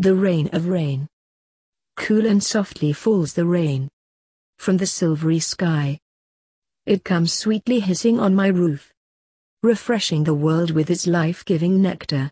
The rain of rain. Cool and softly falls the rain. From the silvery sky. It comes sweetly hissing on my roof. Refreshing the world with its life-giving nectar.